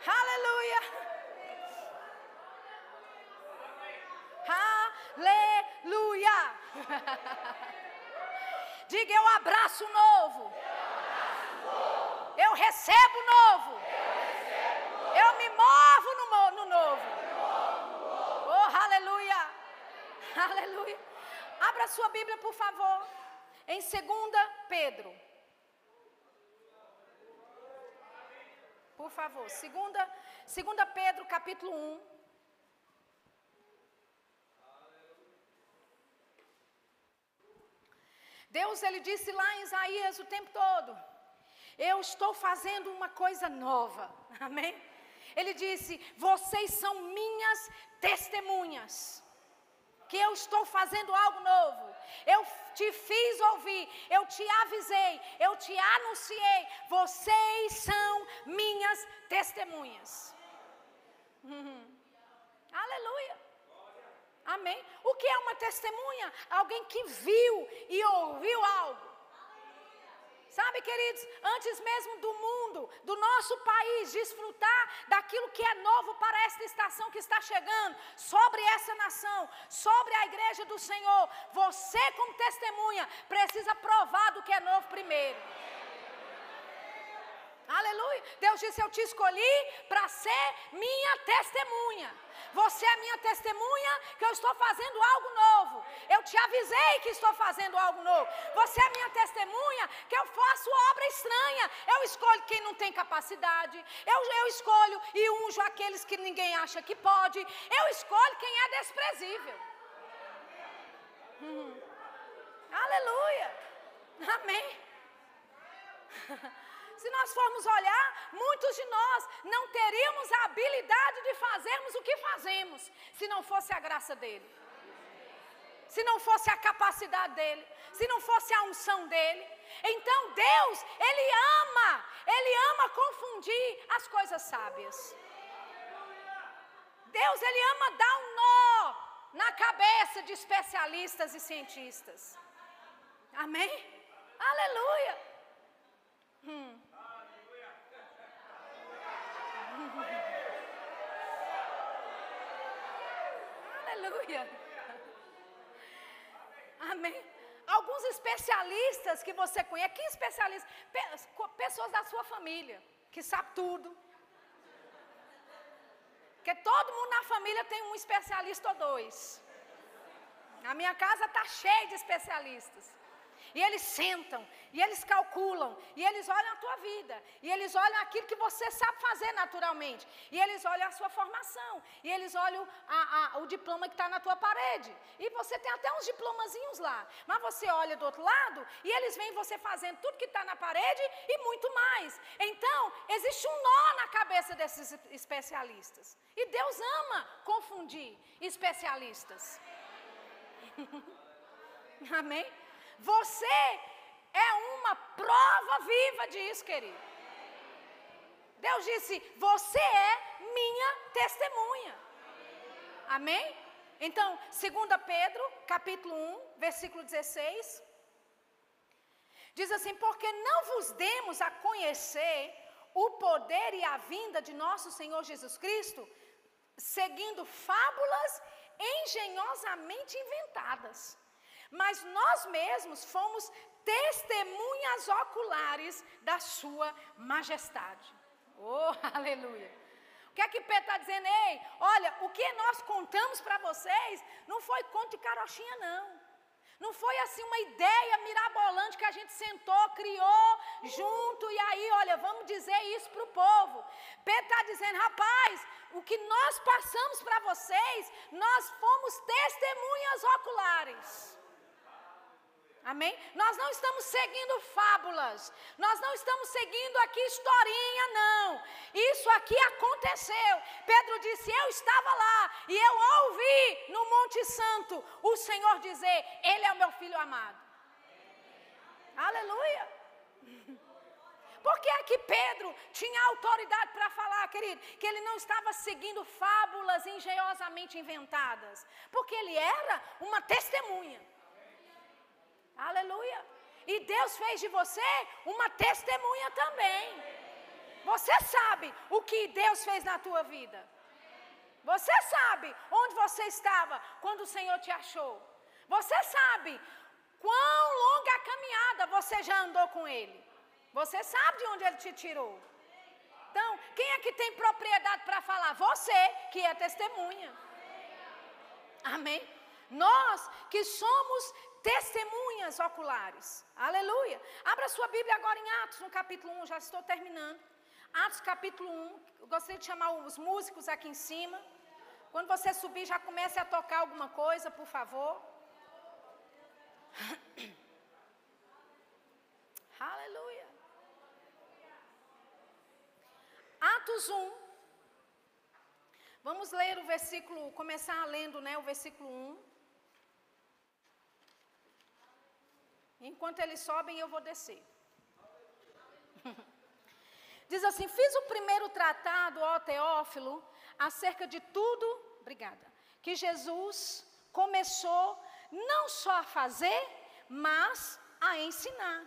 Speaker 1: Aleluia! Aleluia! Diga eu abraço novo. Eu recebo novo. Eu me movo no, no novo. Oh, aleluia. Aleluia. Abra sua Bíblia, por favor. Em 2 Pedro. Por favor. 2 Pedro, capítulo 1. Deus, ele disse lá em Isaías o tempo todo: Eu estou fazendo uma coisa nova. Amém? Ele disse: Vocês são minhas testemunhas. Que eu estou fazendo algo novo. Eu te fiz ouvir, eu te avisei, eu te anunciei. Vocês são minhas testemunhas. Uhum. Aleluia. Amém? O que é uma testemunha? Alguém que viu e ouviu algo. Sabe, queridos, antes mesmo do mundo, do nosso país, desfrutar daquilo que é novo para esta estação que está chegando, sobre essa nação, sobre a igreja do Senhor, você, como testemunha, precisa provar do que é novo primeiro. Aleluia. Deus disse: Eu te escolhi para ser minha testemunha. Você é minha testemunha que eu estou fazendo algo novo. Eu te avisei que estou fazendo algo novo. Você é minha testemunha que eu faço obra estranha. Eu escolho quem não tem capacidade. Eu, eu escolho e unjo aqueles que ninguém acha que pode. Eu escolho quem é desprezível. Hum. Aleluia. Amém. se nós formos olhar, muitos de nós não teríamos a habilidade de fazermos o que fazemos, se não fosse a graça dele, se não fosse a capacidade dele, se não fosse a unção dele. Então Deus, Ele ama, Ele ama confundir as coisas sábias. Deus, Ele ama dar um nó na cabeça de especialistas e cientistas. Amém? Aleluia. Hum. Aleluia. Amém. Alguns especialistas que você conhece, que especialistas? Pessoas da sua família, que sabe tudo. Porque todo mundo na família tem um especialista ou dois. A minha casa está cheia de especialistas. E eles sentam, e eles calculam, e eles olham a tua vida, e eles olham aquilo que você sabe fazer naturalmente, e eles olham a sua formação, e eles olham a, a, o diploma que está na tua parede. E você tem até uns diplomazinhos lá, mas você olha do outro lado, e eles veem você fazendo tudo que está na parede e muito mais. Então, existe um nó na cabeça desses especialistas. E Deus ama confundir especialistas. Amém? Você é uma prova viva disso, querido. Deus disse: Você é minha testemunha. Amém? Então, 2 Pedro, capítulo 1, versículo 16. Diz assim: Porque não vos demos a conhecer o poder e a vinda de nosso Senhor Jesus Cristo, seguindo fábulas engenhosamente inventadas mas nós mesmos fomos testemunhas oculares da Sua majestade. Oh, aleluia! O que é que Pedro está dizendo? Ei, olha, o que nós contamos para vocês não foi conto de carochinha, não. Não foi assim uma ideia mirabolante que a gente sentou, criou junto e aí, olha, vamos dizer isso para o povo. Pedro está dizendo, rapaz, o que nós passamos para vocês, nós fomos testemunhas oculares. Amém? Nós não estamos seguindo fábulas, nós não estamos seguindo aqui historinha, não. Isso aqui aconteceu. Pedro disse: Eu estava lá e eu ouvi no Monte Santo o Senhor dizer: Ele é o meu filho amado. Aleluia. Por que é que Pedro tinha autoridade para falar, querido, que ele não estava seguindo fábulas engenhosamente inventadas? Porque ele era uma testemunha. Aleluia. E Deus fez de você uma testemunha também. Você sabe o que Deus fez na tua vida. Você sabe onde você estava quando o Senhor te achou. Você sabe quão longa a caminhada você já andou com Ele. Você sabe de onde Ele te tirou. Então, quem é que tem propriedade para falar? Você, que é testemunha. Amém? Nós que somos testemunhas oculares. Aleluia. Abra sua Bíblia agora em Atos, no capítulo 1, já estou terminando. Atos, capítulo 1. Eu gostaria de chamar os músicos aqui em cima. Quando você subir, já comece a tocar alguma coisa, por favor. Aleluia. Atos 1. Vamos ler o versículo, começar lendo, né, o versículo 1. Enquanto eles sobem, eu vou descer. Diz assim: Fiz o primeiro tratado, ó Teófilo, acerca de tudo, obrigada, que Jesus começou não só a fazer, mas a ensinar.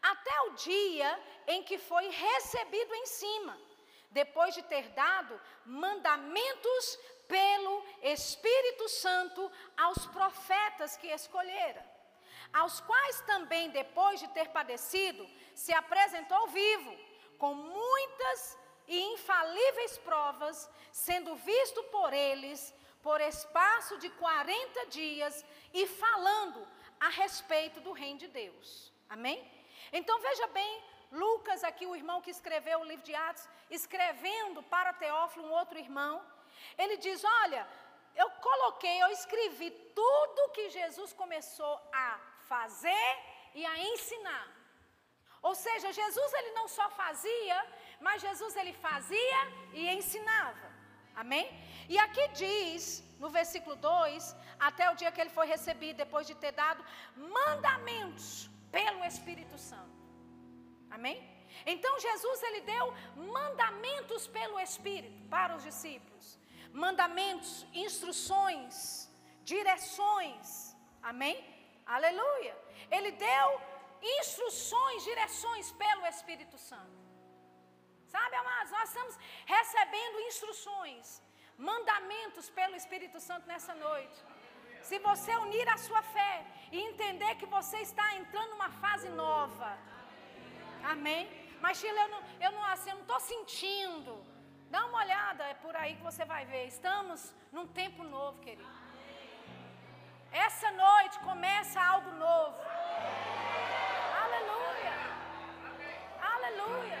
Speaker 1: Até o dia em que foi recebido em cima, depois de ter dado mandamentos pelo Espírito Santo aos profetas que escolhera aos quais também, depois de ter padecido, se apresentou vivo, com muitas e infalíveis provas, sendo visto por eles por espaço de 40 dias e falando a respeito do reino de Deus. Amém? Então veja bem, Lucas, aqui o irmão que escreveu o livro de Atos, escrevendo para Teófilo, um outro irmão, ele diz: Olha, eu coloquei, eu escrevi tudo que Jesus começou a fazer e a ensinar. Ou seja, Jesus ele não só fazia, mas Jesus ele fazia e ensinava. Amém? E aqui diz, no versículo 2, até o dia que ele foi recebido, depois de ter dado mandamentos pelo Espírito Santo. Amém? Então Jesus ele deu mandamentos pelo Espírito para os discípulos. Mandamentos, instruções, direções. Amém? Aleluia. Ele deu instruções, direções pelo Espírito Santo. Sabe, amados, nós estamos recebendo instruções, mandamentos pelo Espírito Santo nessa noite. Se você unir a sua fé e entender que você está entrando numa fase nova. Amém? Mas, Chile, eu não, eu não, assim, não estou sentindo. Dá uma olhada, é por aí que você vai ver. Estamos num tempo novo, querido. Essa noite começa algo novo. Aleluia. Aleluia.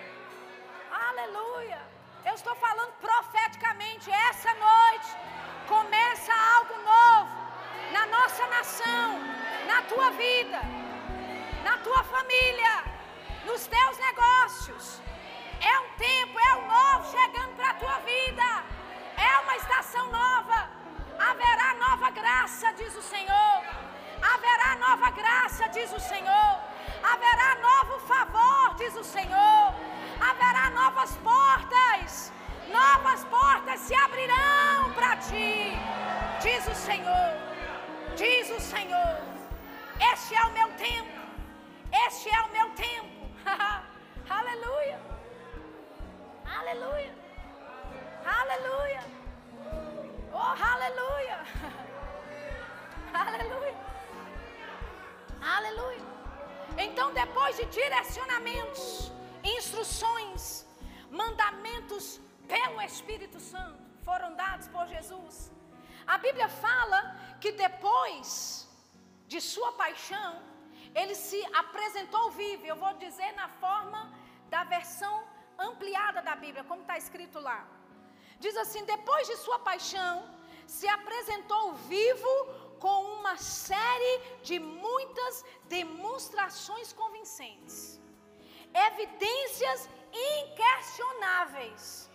Speaker 1: Aleluia. Eu estou falando profeticamente. Essa noite começa algo novo na nossa nação, na tua vida, na tua família, nos teus negócios. É um tempo, é um novo chegando para a tua vida. É uma estação nova. Haverá nova graça, diz o Senhor. Haverá nova graça, diz o Senhor. Haverá novo favor, diz o Senhor. Haverá novas portas. Novas portas se abrirão para ti, diz o Senhor. Diz o Senhor. Este é o meu tempo. Este é o meu tempo. Aleluia. Aleluia. Aleluia. Oh, aleluia. Aleluia. Aleluia. Então, depois de direcionamentos, instruções, mandamentos pelo Espírito Santo foram dados por Jesus. A Bíblia fala que depois de sua paixão, ele se apresentou vivo. Eu vou dizer na forma da versão ampliada da Bíblia, como está escrito lá. Diz assim: depois de sua paixão, se apresentou vivo com uma série de muitas demonstrações convincentes, evidências inquestionáveis,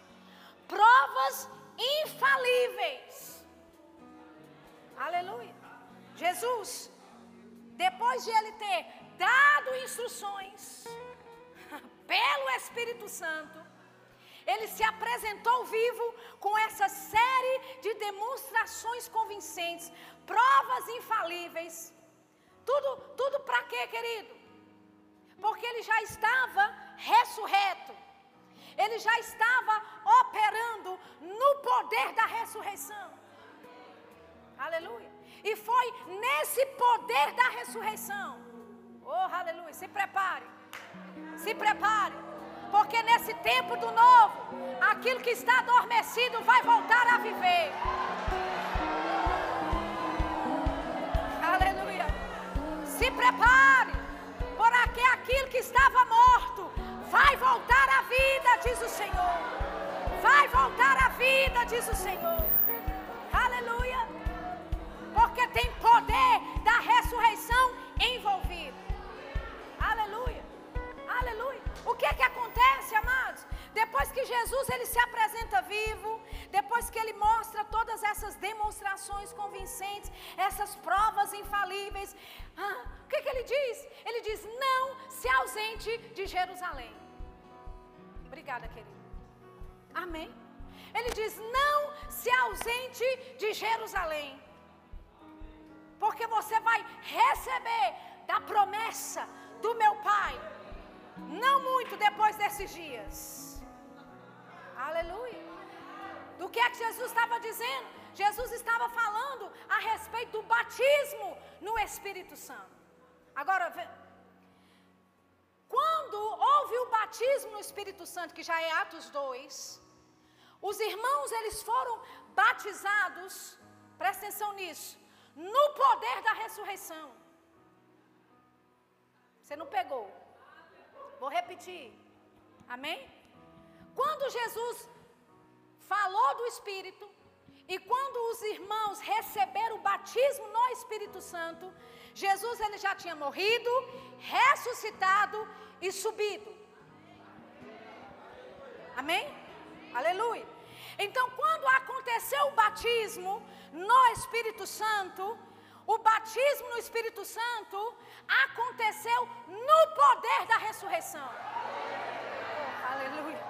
Speaker 1: provas infalíveis. Aleluia. Jesus, depois de ele ter dado instruções pelo Espírito Santo, ele se apresentou vivo com essa série de demonstrações convincentes, provas infalíveis. Tudo, tudo para quê, querido? Porque ele já estava ressurreto. Ele já estava operando no poder da ressurreição. Aleluia. E foi nesse poder da ressurreição. Oh, aleluia. Se prepare. Se prepare. Porque nesse tempo do novo, aquilo que está adormecido vai voltar a viver. Aleluia. Se prepare. Porque aquilo que estava morto vai voltar à vida, diz o Senhor. Vai voltar à vida, diz o Senhor. Aleluia. Porque tem poder da ressurreição envolvido. Aleluia. Aleluia. O que é que acontece, amados? Depois que Jesus ele se apresenta vivo, depois que ele mostra todas essas demonstrações convincentes, essas provas infalíveis, ah, o que, que ele diz? Ele diz: não se ausente de Jerusalém. Obrigada, querido. Amém. Ele diz: não se ausente de Jerusalém, porque você vai receber da promessa do meu Pai não muito depois desses dias. Aleluia. Do que é que Jesus estava dizendo? Jesus estava falando a respeito do batismo no Espírito Santo. Agora, quando houve o batismo no Espírito Santo, que já é Atos 2, os irmãos eles foram batizados, presta atenção nisso, no poder da ressurreição. Você não pegou? Vou repetir. Amém? Quando Jesus falou do Espírito e quando os irmãos receberam o batismo no Espírito Santo, Jesus ele já tinha morrido, ressuscitado e subido. Amém? Aleluia. Então, quando aconteceu o batismo no Espírito Santo, o batismo no Espírito Santo aconteceu no poder da ressurreição. Oh, aleluia.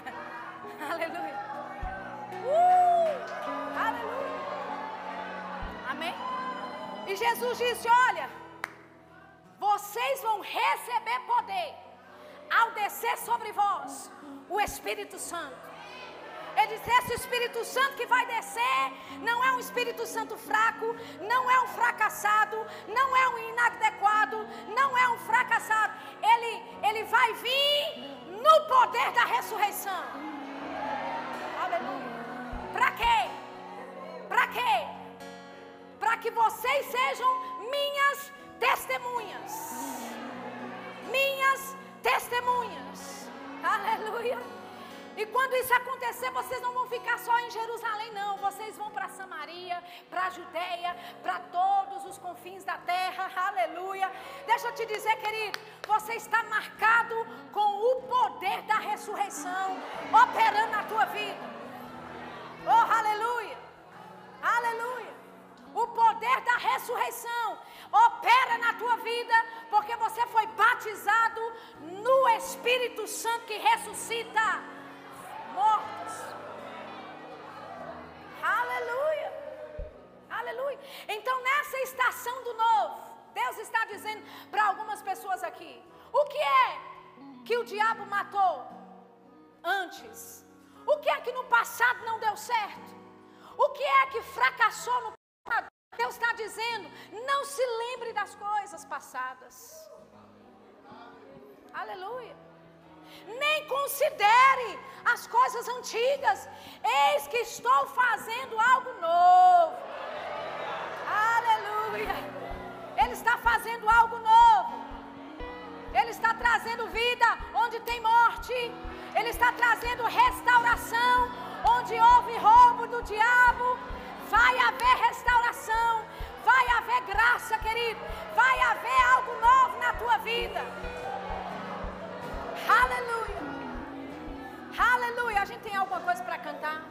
Speaker 1: aleluia. Uh, aleluia. Amém? E Jesus disse: Olha, vocês vão receber poder ao descer sobre vós o Espírito Santo. Ele disse: Esse Espírito Santo que vai descer não é um Espírito Santo fraco, não é um fracassado, não é um inadequado, não é um fracassado. Ele, ele vai vir no poder da ressurreição. Aleluia. Para quê? Para quê? Para que vocês sejam minhas testemunhas. Minhas testemunhas. Aleluia. E quando isso acontecer, vocês não vão ficar só em Jerusalém, não. Vocês vão para Samaria, para a Judéia, para todos os confins da terra. Aleluia. Deixa eu te dizer, querido, você está marcado com o poder da ressurreição operando na tua vida. Oh, aleluia. Aleluia. O poder da ressurreição opera na tua vida, porque você foi batizado no Espírito Santo que ressuscita Deus está dizendo para algumas pessoas aqui: o que é que o diabo matou antes? O que é que no passado não deu certo? O que é que fracassou no passado? Deus está dizendo: não se lembre das coisas passadas. Aleluia. Nem considere as coisas antigas. Eis que estou fazendo algo novo. Aleluia. Ele está fazendo algo novo. Ele está trazendo vida onde tem morte. Ele está trazendo restauração onde houve roubo do diabo. Vai haver restauração. Vai haver graça, querido. Vai haver algo novo na tua vida. Aleluia. Aleluia. A gente tem alguma coisa para cantar?